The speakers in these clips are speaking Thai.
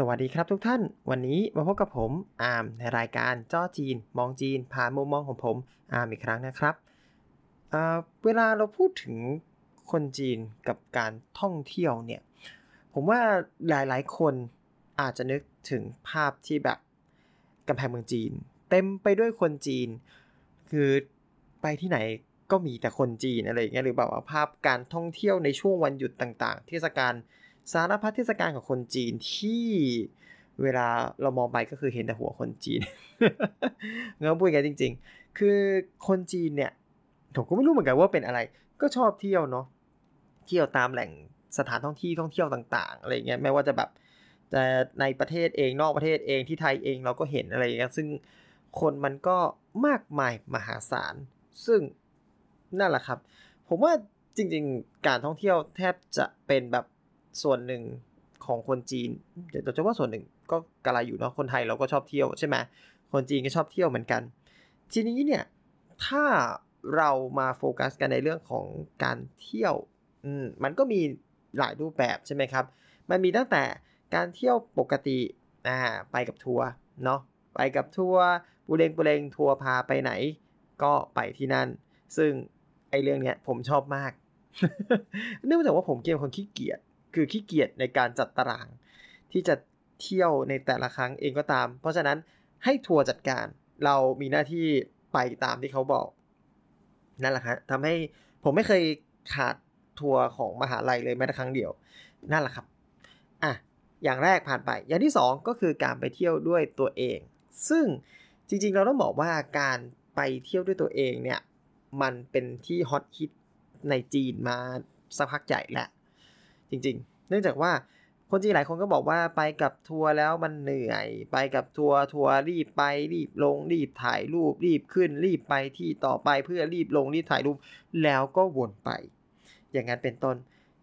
สวัสดีครับทุกท่าน วันนี้มาพบกับผมอาร์มในรายการจ้อจีน มองจีน ผ่านมุมมองของผมอาร์มอีกครั้งนะครับเเวลาเราพูดถึงคนจีนกับการท่องเที่ยวเนี่ย ผมว่าหลายๆ คนอาจจะนึกถึงภาพที่แบบกำแพงเมืองจีน เต็มไปด้วยคนจีน คือไปที่ไหนก็มีแต่คนจีนอะไรอย่างเงี้ยหรือแบบว่าภาพการท่องเที่ยวในช่วงวันหยุดต่างๆ เทศกาล สารพัดเทศกาลของคนจีนที่เวลาเรามองไปก็คือเห็นแต่หัวคนจีนเงี้ยพูดกันจริง ๆ คือคนจีนเนี่ยผมก็ไม่รู้เหมือนกันว่าเป็นอะไร ก็ชอบเที่ยวเนาะเที่ยวตามแหล่งสถานท่องที่ท่องเที่ยวต่าง ๆอะไรเงี้ยไม่ว่าจะแบบจะในประเทศเองนอกประเทศเองที่ไทยเองเราก็เห็นอะไรเงี้ยซึ่งคนมันก็มากมายมหาศาล ซึ่งนั่นแหละครับ ผมว่าจริง ๆ การท่องเที่ยวแทบจะเป็นแบบ ส่วนหนึ่งของคนจีนเดี๋ยวจะว่าส่วนหนึ่งก็กระไรอยู่เนาะคนไทยเราก็ชอบเที่ยวใช่ไหมคนจีนก็ชอบเที่ยวเหมือนกัน ทีนี้เนี่ยถ้าเรามาโฟกัสกันในเรื่องของการเที่ยวอืมมันก็มีหลายรูปแบบใช่ไหมครับ มันมีตั้งแต่การเที่ยวปกติอ่าไปกับทัวร์เนาะไปกับทัวร์บุเรงบุเรงทัวร์พาไปไหน ก็ไปที่นั่น ซึ่งไอเรื่องเนี้ยผมชอบมาก เนื่องจากว่าผมเกมคนขี้เกียจ คือขี้เกียจในการจัดตาราง ที่จะเที่ยวในแต่ละครั้งเองก็ตาม เพราะฉะนั้นให้ทัวร์จัดการเรามีหน้าที่ไปตามที่เขาบอก นั่นแหละครับทำให้ผมไม่เคยขาดทัวร์ของมหาลัยเลยแม้แต่ครั้งเดียว นั่นแหละครับอะอย่างแรกผ่านไป อย่างที่ 2 ก็คือการไปเที่ยวด้วยตัวเอง ซึ่งจริงๆ เราต้องบอกว่าการไปเที่ยวด้วยตัวเองเนี่ยมันเป็นที่ฮอตฮิตในจีนมาสักพักใหญ่แหละจริงๆ เนื่องจากว่าคนจีนหลายคนก็บอกว่าไปกับทัวร์แล้วมันเหนื่อย ไปกับทัวร์ทัวร์รีบไปรีบลงรีบถ่ายรูปรีบขึ้นรีบไปที่ต่อไปเพื่อรีบลงรีบถ่ายรูปแล้วก็วนไป อย่างนั้นเป็นต้น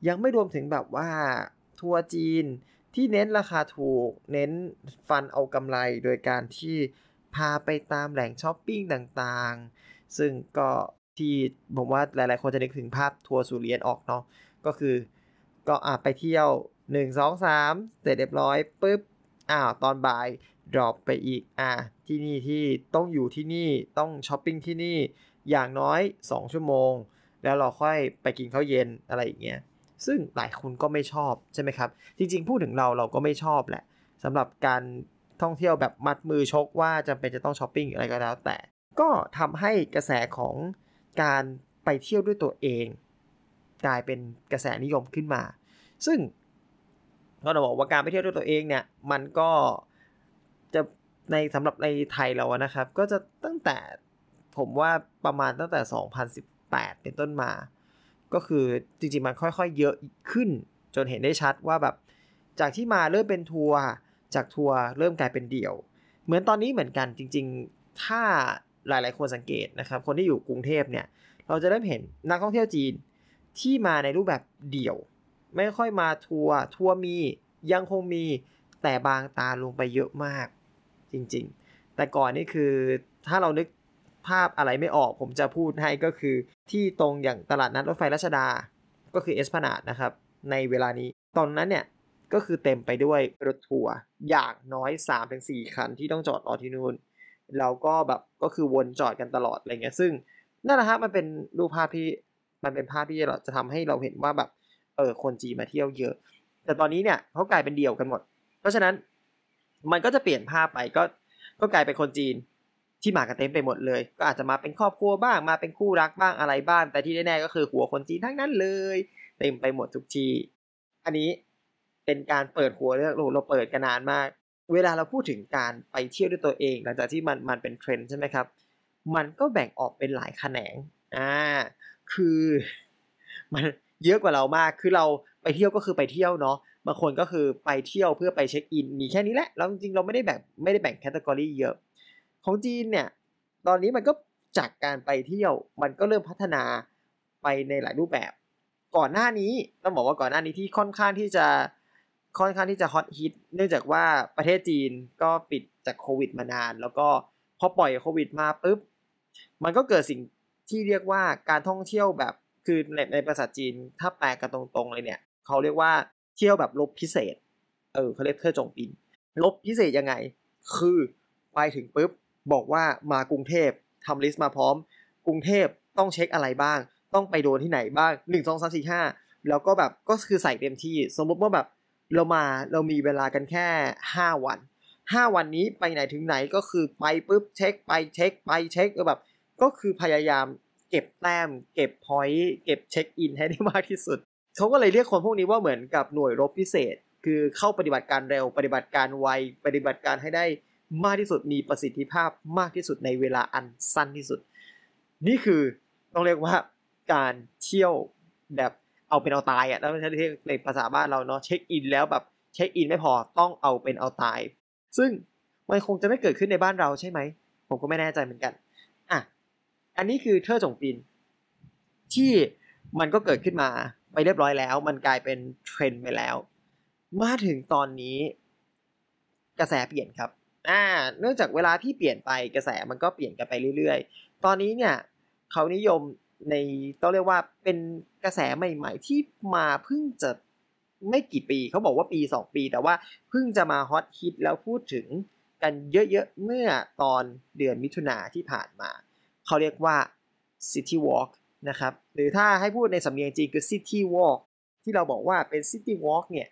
ยังไม่รวมถึงแบบว่าทัวร์จีนที่เน้นราคาถูก เน้นฟันเอากำไรโดยการที่พาไปตามแหล่งช้อปปิ้งต่างๆ ซึ่งก็ที่ผมว่าหลายๆคนจะนึกถึงภาพทัวร์ศูนย์เหรียญออกเนาะก็คือ ก็อะไปเที่ยว 1 2 3 เสร็จเรียบร้อยปุ๊บอ้าวตอนบ่าย drop ไปอีกอะที่นี่ที่ต้องอยู่ที่นี่ต้องช้อปปิ้งที่นี่อย่างน้อย 2 ชั่วโมง แล้วเราค่อยไปกินข้าวเย็นอะไรอย่างเงี้ยซึ่งหลายคนก็ไม่ชอบใช่ไหมครับ จริง ๆ พูดถึงเราเราก็ไม่ชอบแหละสำหรับการท่องเที่ยวแบบมัดมือชกว่าจำเป็นจะต้องช้อปปิ้งอะไรก็แล้วแต่ ก็ทำให้กระแสของการไปเที่ยวด้วยตัวเอง กลายเป็นกระแสนิยมขึ้นมา ซึ่งก็ต้องบอกว่าการไปเที่ยวด้วยตัวเองเนี่ย มันก็จะในสำหรับในไทยเรานะครับ ก็จะตั้งแต่ผมว่าประมาณตั้งแต่ 2018 เป็นต้นมา ก็คือจริงๆ มันค่อยๆ เยอะขึ้น จนเห็นได้ชัดว่าแบบ จากที่มาเริ่มเป็นทัวร์จากทัวร์เริ่มกลายเป็นเดี่ยว เหมือนตอนนี้เหมือนกันจริง ๆ ถ้าหลายๆ คนสังเกตนะครับ คนที่อยู่กรุงเทพเนี่ย เราจะเริ่มเห็นนักท่องเที่ยวจีน ที่มาในรูปแบบเดี่ยว ไม่ค่อยมาทัวร์ทัวร์มียังคงมีแต่บางตาลงไปเยอะมาก จริงๆ แต่ก่อนนี่คือถ้าเรานึกภาพอะไรไม่ออกผมจะพูดให้ก็คือที่ตรงอย่างตลาดนัดรถไฟรัชดา ก็คือเอสพนาดนะครับ ในเวลานี้ตอนนั้นเนี่ยก็คือเต็มไปด้วยรถทัวร์อย่างน้อย 3-4 คันที่ต้องจอดรอที่นู่นเราก็แบบก็คือวนจอดกันตลอดอะไรเงี้ยซึ่งนั่นแหละครับมันเป็นรูปภาพที่ มันเป็นภาพที่เราจะทำให้เราเห็นว่าแบบเออคนจีนมาเที่ยวเยอะ แต่ตอนนี้เนี่ยเขากลายเป็นเดี่ยวกันหมด เพราะฉะนั้นมันก็จะเปลี่ยนภาพไปก็ก็กลายเป็นคนจีนที่มากันเต็มไปหมดเลย ก็อาจจะมาเป็นครอบครัวบ้างมาเป็นคู่รักบ้างอะไรบ้าง แต่ที่แน่ๆก็คือหัวคนจีนทั้งนั้นเลย เต็มไปหมดทุกทีอันนี้เป็นการเปิดหัวเรื่องเราเปิดกันนานมาก เวลาเราพูดถึงการไปเที่ยวด้วยตัวเอง หลังจากที่มันมันเป็นเทรนด์ใช่ไหมครับ มันก็แบ่งออกเป็นหลายแขนงอ่า คือมันเยอะกว่าเรามาก คือเราไปเที่ยวก็คือไปเที่ยวเนาะ บางคนก็คือไปเที่ยวเพื่อไปเช็คอิน มีแค่นี้แหละแล้วจริงๆเราไม่ได้แบ่งไม่ได้แบ่งแคตตากรีเยอะ ของจีนเนี่ย ตอนนี้มันก็จากการไปเที่ยว มันก็เริ่มพัฒนาไปในหลายรูปแบบ ก่อนหน้านี้ต้องบอกว่าก่อนหน้านี้ที่ค่อนข้างที่จะค่อนข้างที่จะฮอตฮิต เนื่องจากว่าประเทศจีนก็ปิดจากโควิดมานาน แล้วก็พอปล่อยโควิดมาปุ๊บ มันก็เกิดสิ่ง ที่เรียกว่าการท่องเที่ยวแบบคือในในภาษาจีนถ้าแปลกันตรงๆเลยเนี่ยเขาเรียกว่าเที่ยวแบบลบพิเศษ เออเขาเรียกเที่ยวจงปิน ลบพิเศษยังไง คือไปถึงปุ๊บบอกว่ามากรุงเทพทำลิสต์มาพร้อม กรุงเทพต้องเช็คอะไรบ้าง ต้องไปโดนที่ไหนบ้างหนึ่งสองสามสี่ห้าแล้วก็แบบก็คือใส่เต็มที่ สมมติว่าแบบเรามาเรามีเวลากันแค่ห้าวันห้าวันนี้ไปไหนถึงไหนก็คือไปปุ๊บเช็คไปเช็คไปเช็คแบบ ก็คือพยายามเก็บแต้ม เก็บ point เก็บเช็คอินให้ได้มากที่สุด เขาก็เลยเรียกคนพวกนี้ว่าเหมือนกับหน่วยรบพิเศษ คือเข้าปฏิบัติการเร็ว ปฏิบัติการไว ปฏิบัติการให้ได้มากที่สุด มีประสิทธิภาพมากที่สุดในเวลาอันสั้นที่สุด นี่คือต้องเรียกว่าการเที่ยวแบบเอาเป็นเอาตายอะแล้วใช้ในภาษาบ้านเราเนาะเช็คอินแล้วแบบเช็คอินไม่พอต้องเอาเป็นเอาตาย ซึ่งมันคงจะไม่เกิดขึ้นในบ้านเราใช่ไหม ผมก็ไม่แน่ใจเหมือนกัน อะ อันนี้คือ特种兵 ที่มันก็เกิดขึ้นมาไปเรียบร้อยแล้ว มันกลายเป็นเทรนด์ไปแล้ว มาถึงตอนนี้ กระแสเปลี่ยนครับอ่าเนื่องจากเวลาที่เปลี่ยนไปกระแสมันก็เปลี่ยนกันไปเรื่อยๆ ตอนนี้เนี่ยเขานิยมในต้องเรียกว่าเป็นกระแสใหม่ ๆ ที่มาเพิ่งจะไม่กี่ปีเขาบอกว่าปี 2 ปี แต่ว่าเพิ่งจะมาฮอตฮิตแล้วพูดถึงกันเยอะๆ เมื่อตอนเดือนมิถุนาที่ผ่านมา เขาเรียกว่า City Walk นะครับหรือถ้าให้พูดในสำเนียงจริงคือ City Walk ที่เราบอกว่าเป็น City Walk เนี่ย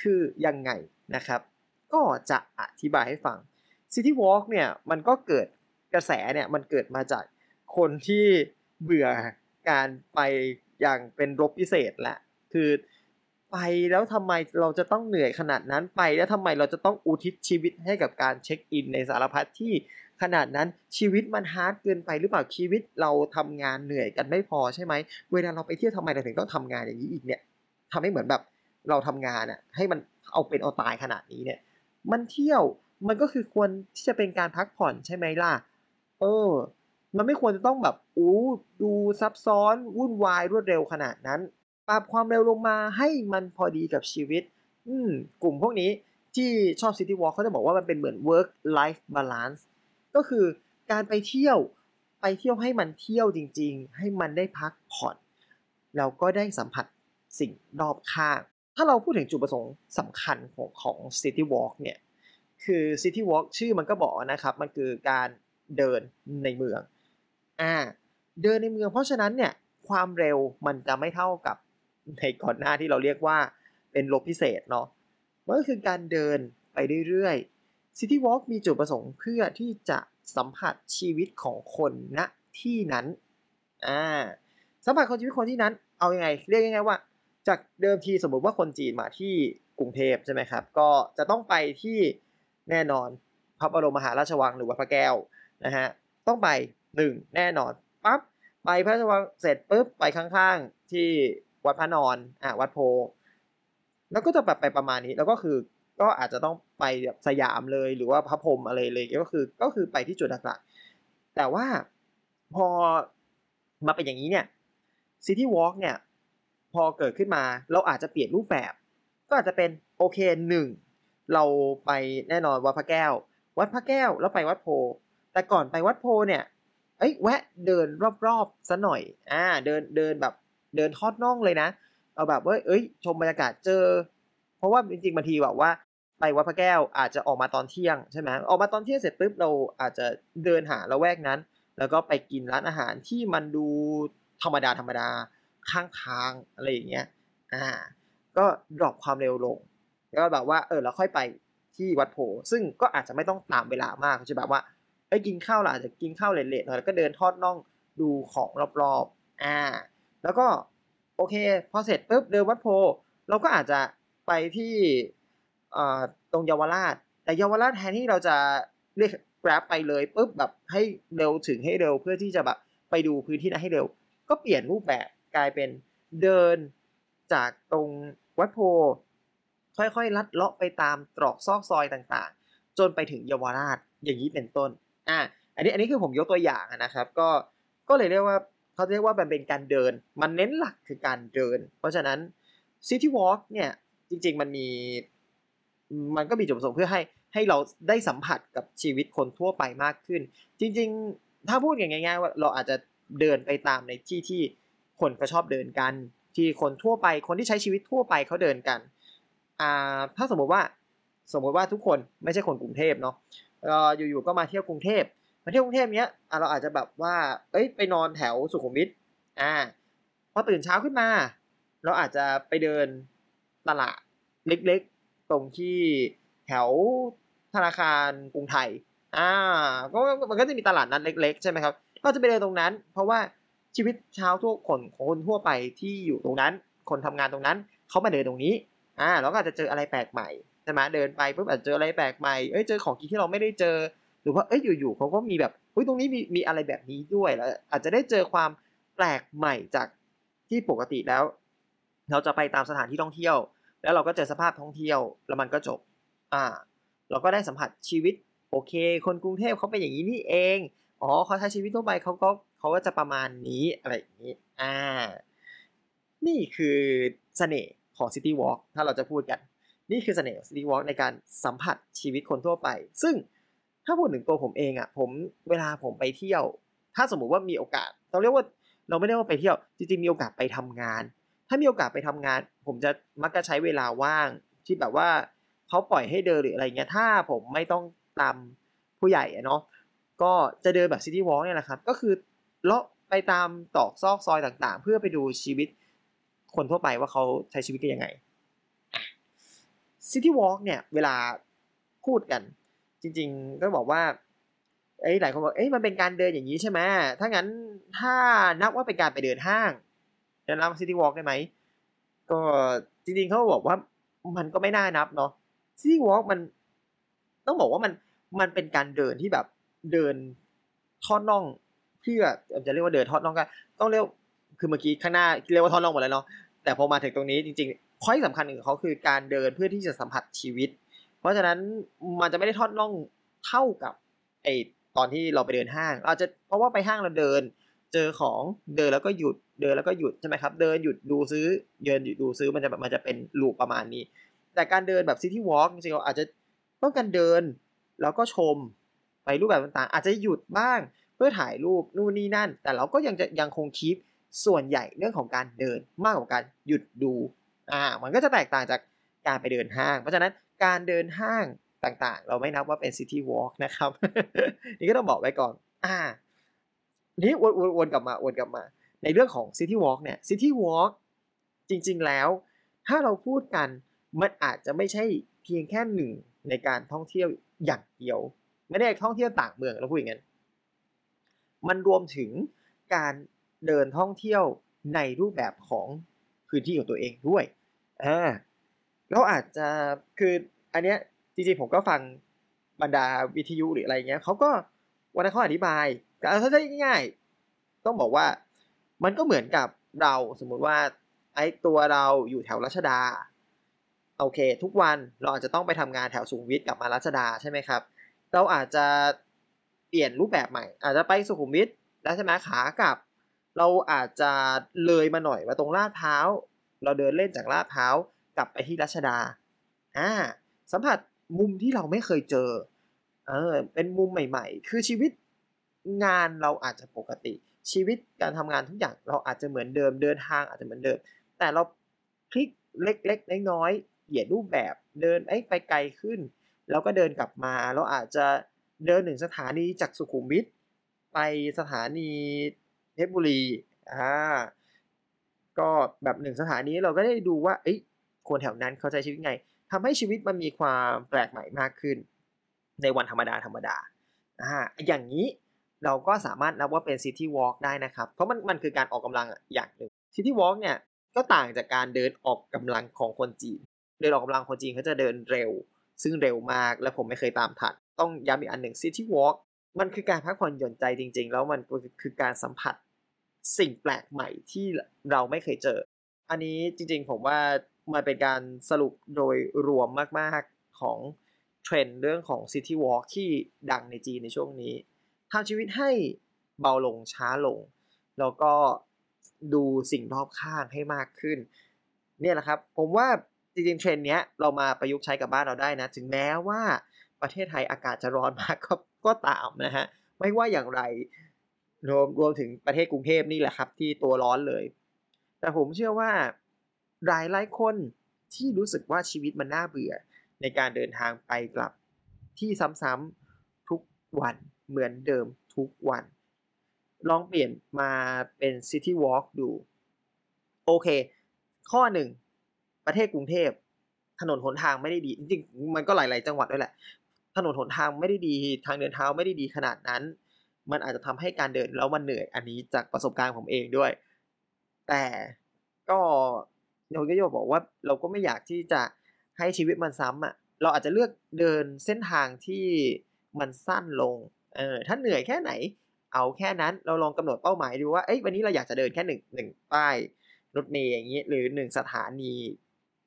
คือยังไงนะครับ ก็จะอธิบายให้ฟัง City Walk เนี่ยมันก็เกิดกระแสเนี่ยมันเกิดมาจากคนที่เบื่อการไปอย่างหน่วยรบพิเศษแหละคือ ไปแล้วทำไมเราจะต้องเหนื่อยขนาดนั้นไป แล้วทำไมเราจะต้องอุทิศชีวิตให้กับการเช็คอินในสารพัดที่ขนาดนั้นชีวิตมัน hard เกินไปหรือเปล่าชีวิตเราทำงานเหนื่อยกันไม่พอใช่ไหมเวลาเราไปเที่ยวทำไมเราถึงต้องทำงานอย่างนี้อีกเนี่ยทำให้เหมือนแบบเราทำงานอะให้มันเอาเป็นเอาตายขนาดนี้เนี่ย มันเที่ยวมันก็คือควรที่จะเป็นการพักผ่อนใช่ไหมล่ะ เออ มันไม่ควรจะต้องแบบอู้ดูซับซ้อนวุ่นวายรวดเร็วขนาดนั้น ปรับความเร็วลงมาให้มันพอดีกับชีวิต อืมกลุ่มพวกนี้ที่ชอบ City Walk เขาจะบอกว่ามันเป็นเหมือน work life balance ก็คือการไปเที่ยวไปเที่ยวให้มันเที่ยวจริง ๆ ให้มันได้พักผ่อนแล้วก็ได้สัมผัสสิ่งรอบข้าง ถ้าเราพูดถึงจุดประสงค์สำคัญของของ City Walk เนี่ย คือ City Walk ชื่อมันก็บอกนะครับ มันคือการเดินในเมือง อ่า เดินในเมืองเพราะฉะนั้นเนี่ย ความเร็วมันจะไม่เท่ากับ ในก่อนหน้าที่เราเรียกว่าเป็นลบพิเศษเนาะมันก็คือการเดินไปเรื่อยๆ City Walk มีจุดประสงค์เพื่อที่จะสัมผัสชีวิตของคนณที่นั้นอ่าสัมผัสคนชีวิตคนที่นั้นเอาอยัางไง เรียกง่ายๆว่า จากเดิมทีสมมติว่าคนจีนมาที่กรุงเทพใช่ไหมครับ ก็จะต้องไปที่แน่นอนพระบรมมหาราชวังหรือว่าพระแก้วนะฮะต้องไปหนึ่งแน่นอนปั๊บไปพระราชวังเสร็จปุ๊บไปข้างๆที่ วัดพระนอนอ่าวัดโพ แล้วก็จะแบบไปประมาณนี้ แล้วก็คือก็อาจจะต้องไปแบบสยามเลยหรือว่าพระพรหมอะไรเลยก็คือก็คือไปที่จุดหลักๆแต่ว่าพอมาเป็นอย่างนี้เนี่ย City Walk เนี่ยพอเกิดขึ้นมาเราอาจจะเปลี่ยนรูปแบบ ก็อาจจะเป็นโอเคหนึ่งเราไปแน่นอนวัดพระแก้ว วัดพระแก้วแล้วไปวัดโพ แต่ก่อนไปวัดโพเนี่ยเอ้ยแวะเดินรอบๆซะหน่อยอ่าเดินเดินแบบ เดินทอดน่องเลยนะ เอาแบบว่าเอ้ย ชมบรรยากาศเจอ เพราะว่าจริงๆบางทีแบบว่าไปวัดพระแก้วอาจจะออกมาตอนเที่ยงใช่ไหมออกมาตอนเที่ยงเสร็จปุ๊บเราอาจจะเดินหาละแวกนั้น แล้วก็ไปกินร้านอาหารที่มันดูธรรมดาธรรมดาข้างทางอะไรอย่างเงี้ยอ่าก็ดรอปความเร็วลง แล้วก็แบบว่าเออเราค่อยไปที่วัดโพซึ่งก็อาจจะไม่ต้องตามเวลามากจะแบบว่าไปกินข้าวล่ะอาจจะกินข้าวเลทๆหน่อยแล้วก็เดินทอดน่องดูของรอบๆอ่า แล้วก็โอเค พอเสร็จปุ๊บเดินวัดโพ เราก็อาจจะไปที่ตรงเยาวราช แต่เยาวราชแทนที่เราจะเรียก grab ไปเลยปุ๊บแบบให้เร็วถึงให้เร็วเพื่อที่จะแบบไปดูพื้นที่นั้นให้เร็ว ก็เปลี่ยนรูปแบบกลายเป็นเดินจากตรงวัดโพ ค่อยๆ ลัดเลาะไปตามตรอกซอกซอยต่างๆ จนไปถึงเยาวราชอย่างนี้เป็นต้นอะอันนี้อันนี้คือผมยกตัวอย่างนะครับ ก็ก็เลยเรียกว่า เขาเรียกว่ามันเป็นการเดิน มันเน้นหลักคือการเดิน เพราะฉะนั้น City Walk เนี่ยจริง ๆ มันมี มันก็มีจุดประสงค์เพื่อให้ให้เราได้สัมผัสกับชีวิตคนทั่วไปมากขึ้น จริง ๆ ถ้าพูดอย่างง่ายๆว่าเราอาจจะเดินไปตามในที่ที่คนก็ชอบเดินกัน ที่คนทั่วไปคนที่ใช้ชีวิตทั่วไปเขาเดินกันอ่าถ้าสมมติว่าสมมติว่าทุกคนไม่ใช่คนกรุงเทพเนาะอยู่ๆก็มาเที่ยวกรุงเทพ มาเที่ยวกรุงเทพเนี้ยเราอาจจะแบบว่า เอ้ย ไปนอนแถวสุขุมวิท อ่า พอตื่นเช้าขึ้นมา เราอาจจะไปเดินตลาดเล็กๆ ตรงที่แถวธนาคารกรุงไทย อ่า ก็มันก็จะมีตลาดนัดเล็ก ๆ ใช่ไหมครับ ก็จะไปเดินตรงนั้น เพราะว่าชีวิตเช้าทั่วคนของคนทั่วไปที่อยู่ตรงนั้น คนทำงานตรงนั้น เขามาเดินตรงนี้ อ่า เราก็อาจจะเจออะไรแปลกใหม่ ใช่ไหมเดินไปปุ๊บอาจจะเจออะไรแปลกใหม่ เอ้ย เจอของกินที่เราไม่ได้เจอ รือว่าเอ้ยอยู่ๆเขาก็มีแบบเฮ้ยตรงนี้มีมีอะไรแบบนี้ด้วยแล้ว อาจจะได้เจอความแปลกใหม่จากที่ปกติแล้ว เราจะไปตามสถานที่ท่องเที่ยว แล้วเราก็เจอสภาพท่องเที่ยวแล้วมันก็จบ อ่า เราก็ได้สัมผัสชีวิตโอเค คนกรุงเทพเขาเป็นอย่างนี้นี่เองอ๋อเขาใช้ชีวิตทั่วไปเขาก็เขาก็จะประมาณนี้อะไรอย่างนี้ อ่า นี่คือเสน่ห์ของ City Walk ถ้าเราจะพูดกัน นี่คือเสน่ห์ของ City Walk ในการสัมผัสชีวิตคนทั่วไป ซึ่ง ถ้าพูดถึงตัวผมเองอะ่ะ ผมเวลาผมไปเที่ยว ถ้าสมมุติว่ามีโอกาสเราเรียกว่าเราไม่ได้ว่าไปเที่ยว จริงๆมีโอกาสไปทำงาน ถ้ามีโอกาสไปทำงาน ผมจะมักจะใช้เวลาว่างที่แบบว่าเขาปล่อยให้เดินหรืออะไรเงี้ยถ้าผมไม่ต้องตามผู้ใหญ่เนาะก็จะเดินแบบ City Walk เนี่ยแหละครับ ก็คือเลาะไปตามตรอกซอกซอยต่างๆ เพื่อไปดูชีวิตคนทั่วไปว่าเขาใช้ชีวิตกันยังไง City Walk เนี่ย เวลาพูดกัน จริง ๆ ก็บอกว่าเอ้หลายคนบอกเอ้ยมันเป็นการเดินอย่างนี้ใช่ไหมถ้างั้นถ้านับว่าเป็นการไปเดินห้างจะนับ City Walk ได้ไหมก็จริงๆเขาบอกว่ามันก็ไม่น่านับเนาะซิตี้วอล์กมัน ต้องบอกว่ามันมันเป็นการเดินที่แบบเดินทอดน่องเพื่อจะเรียกว่าเดินทอดน่องก็ต้องเรียกคือเมื่อกี้ข้างหน้าเรียกว่าทอดน่องหมดแล้วเนาะแต่พอมาถึงตรงนี้จริงๆข้อที่สำคัญของเขาคือการเดินเพื่อที่จะสัมผัสชีวิต ราะฉะนั้นมันจะไม่ได้ทอดน่องเท่ากับไอตอนที่เราไปเดินห้างอาจจะเพราะว่าไปห้างเราเดิน เจอของเดินแล้วก็หยุดเดินแล้วก็หยุดใช่ไหมครับ เดินหยุดดูซื้อเดินหยุดดูซื้อมันจะแบบมันจะเป็น loop ประมาณนี้ แต่การเดินแบบ City Walk จริงๆเราอาจจะต้องการเดินแล้วก็ชมไปรูปแบบต่างๆ อาจจะหยุดบ้างเพื่อถ่ายรูปนู่นนี่นั่น แต่เราก็ยังจะยังคง keep ส่วนใหญ่เรื่องของการเดินมากกว่าการหยุดดูอ่ามันก็จะแตกต่างจากการไปเดินห้าง เพราะฉะนั้น การเดินห้างต่างๆ เราไม่นับว่าเป็น City Walk นะครับ นี่ก็ต้องบอกไว้ก่อน อ่า นี้วนวนกลับมาวนกลับมา ในเรื่องของ City Walk เนี่ย City Walk จริง ๆ แล้ว ถ้าเราพูดกันมันอาจจะไม่ใช่เพียงแค่หนึ่งในการท่องเที่ยวอย่างเดียว ไม่ได้ท่องเที่ยวต่างเมืองเราพูดอย่างนั้นมันรวมถึงการเดินท่องเที่ยวในรูปแบบของพื้นที่ของตัวเองด้วยอ่า เราอาจจะคืออันเนี้ยจริงๆผมก็ฟังบรรดาวิทยุหรืออะไรเงี้ยเขาก็วันนั้นเขาอธิบายแต่ถ้าได้ง่ายๆต้องบอกว่ามันก็เหมือนกับเราสมมุติว่าไอ้ตัวเราอยู่แถวรัชดา โอเค ทุกวันเราอาจจะต้องไปทำงานแถวสุขุมวิทกลับมารัชดาใช่ไหมครับ เราอาจจะเปลี่ยนรูปแบบใหม่ อาจจะไปสุขุมวิทแล้วใช่ไหมขากลับ เราอาจจะเลยมาหน่อยมาตรงลาดเท้าเราเดินเล่นจากลาดเท้า กลับไปที่รัชดาอ่าสัมผัสมุมที่เราไม่เคยเจอเออเป็นมุมใหม่ ๆ คือชีวิตงานเราอาจจะปกติ ชีวิตการทำงานทุกอย่างเราอาจจะเหมือนเดิมเดินทางอาจจะเหมือนเดิม แต่เราพลิกเล็กๆน้อยๆเปลี่ยนรูปแบบเดินไอ้ไปไกลขึ้น แล้วก็เดินกลับมาเราอาจจะเดินหนึ่งสถานีจากสุขุมวิทไปสถานีเพชรบุรีอ่าก็แบบหนึ่งสถานีเราก็ได้ดูว่าเอ้ คนแถวนั้นเขาใช้ชีวิตไงทำให้ชีวิตมันมีความแปลกใหม่มากขึ้น ในวันธรรมดาธรรมดาอ่าอย่างนี้เราก็สามารถนับว่าเป็น City Walk ได้นะครับ เพราะมันมันคือการออกกำลังอย่างหนึ่ง City Walk เนี่ยก็ต่างจากการเดินออกกำลังของคนจีน เดินออกกำลังคนจีนเขาจะเดินเร็ว ซึ่งเร็วมากและผมไม่เคยตามทันต้องย้ำอีกอันหนึ่ง City Walkมันคือการพักผ่อนหย่อนใจจริง ๆ แล้วมันคือการสัมผัสสิ่งแปลกใหม่ที่เราไม่เคยเจอ อันนี้จริง ๆ ผมว่า มันเป็นการสรุปโดยรวมมาก ๆ ของเทรนด์เรื่องของ City Walk ที่ดังในจีนในช่วงนี้ทำชีวิตให้เบาลงช้าลง แล้วก็ดูสิ่งรอบข้างให้มากขึ้น เนี่ยแหละครับ ผมว่าจริงๆเทรนด์เนี้ยเรามาประยุกต์ใช้กับบ้านเราได้นะ ถึงแม้ว่าประเทศไทยอากาศจะร้อนมากก็ก็ตามนะฮะ ไม่ว่าอย่างไรรวมรวมถึงประเทศกรุงเทพนี่แหละครับ ที่ตัวร้อนเลย แต่ผมเชื่อว่า หลายหลายคนที่รู้สึกว่าชีวิตมันน่าเบื่อ ในการเดินทางไปกลับที่ซ้ำๆทุกวันเหมือนเดิมทุกวัน ลองเปลี่ยนมาเป็น City Walk ดู โอเค ข้อหนึ่ง ประเทศกรุงเทพ ถนนหนทางไม่ได้ดี จริงๆ มันก็หลาย ๆ จังหวัดด้วยแหละ ถนนหนทางไม่ได้ดี ทางเดินเท้าไม่ได้ดีขนาดนั้น มันอาจจะทำให้การเดินแล้วมันเหนื่อย อันนี้จากประสบการณ์ผมเองด้วย แต่ก็ โยก็โยบอกว่าเราก็ไม่อยากที่จะให้ชีวิตมันซ้ำอะ เราอาจจะเลือกเดินเส้นทางที่มันสั้นลง เออ ถ้าเหนื่อยแค่ไหน เอาแค่นั้น เราลองกำหนดเป้าหมายดูว่า เอ้ย วันนี้เราอยากจะเดินแค่หนึ่งหนึ่งป้ายรถเมย์อย่างนี้ หรือหนึ่งสถานี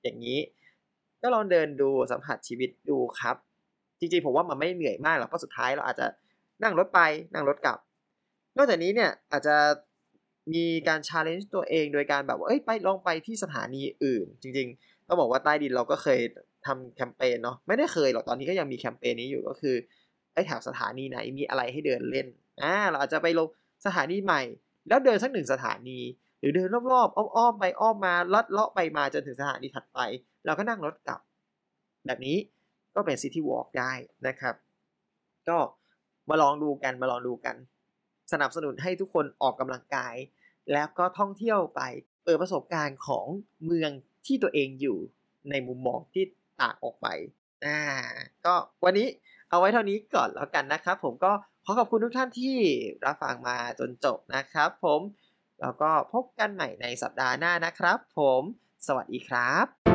อย่างนี้ ก็ลองเดินดูสัมผัสชีวิตดูครับ จริงๆ ผมว่ามันไม่เหนื่อยมากหรอก เพราะสุดท้ายเราอาจจะนั่งรถไปนั่งรถกลับ นอกจากนี้เนี่ยอาจจะ มีการชาเลนจ์ตัวเองโดยการแบบว่าเอ้ยไปลองไปที่สถานีอื่น จริงๆต้องบอกว่าใต้ดินเราก็เคยทำแคมเปญเนาะไม่ได้เคยหรอกตอนนี้ก็ยังมีแคมเปญนี้อยู่ก็คือไอ้แถวสถานีไหนมีอะไรให้เดินเล่นอ่าเราอาจจะไปลงสถานีใหม่ แล้วเดินสักหนึ่งสถานี หรือเดินรอบๆอ้อมๆไปอ้อมมาลัดเลาะไปมาจนถึงสถานีถัดไป เราก็นั่งรถกลับ แบบนี้ก็เป็น City Walk ได้นะครับ ก็มาลองดูกันมาลองดูกัน สนับสนุนให้ทุกคนออกกำลังกาย แล้วก็ท่องเที่ยวไปเปิดประสบการณ์ของเมืองที่ตัวเองอยู่ในมุมมองที่ต่างออกไปอ่าก็วันนี้เอาไว้เท่านี้ก่อนแล้วกันนะครับ ผมก็ขอขอบคุณทุกท่านที่รับฟังมาจนจบนะครับ ผมแล้วก็พบกันใหม่ในสัปดาห์หน้านะครับ ผม สวัสดีครับ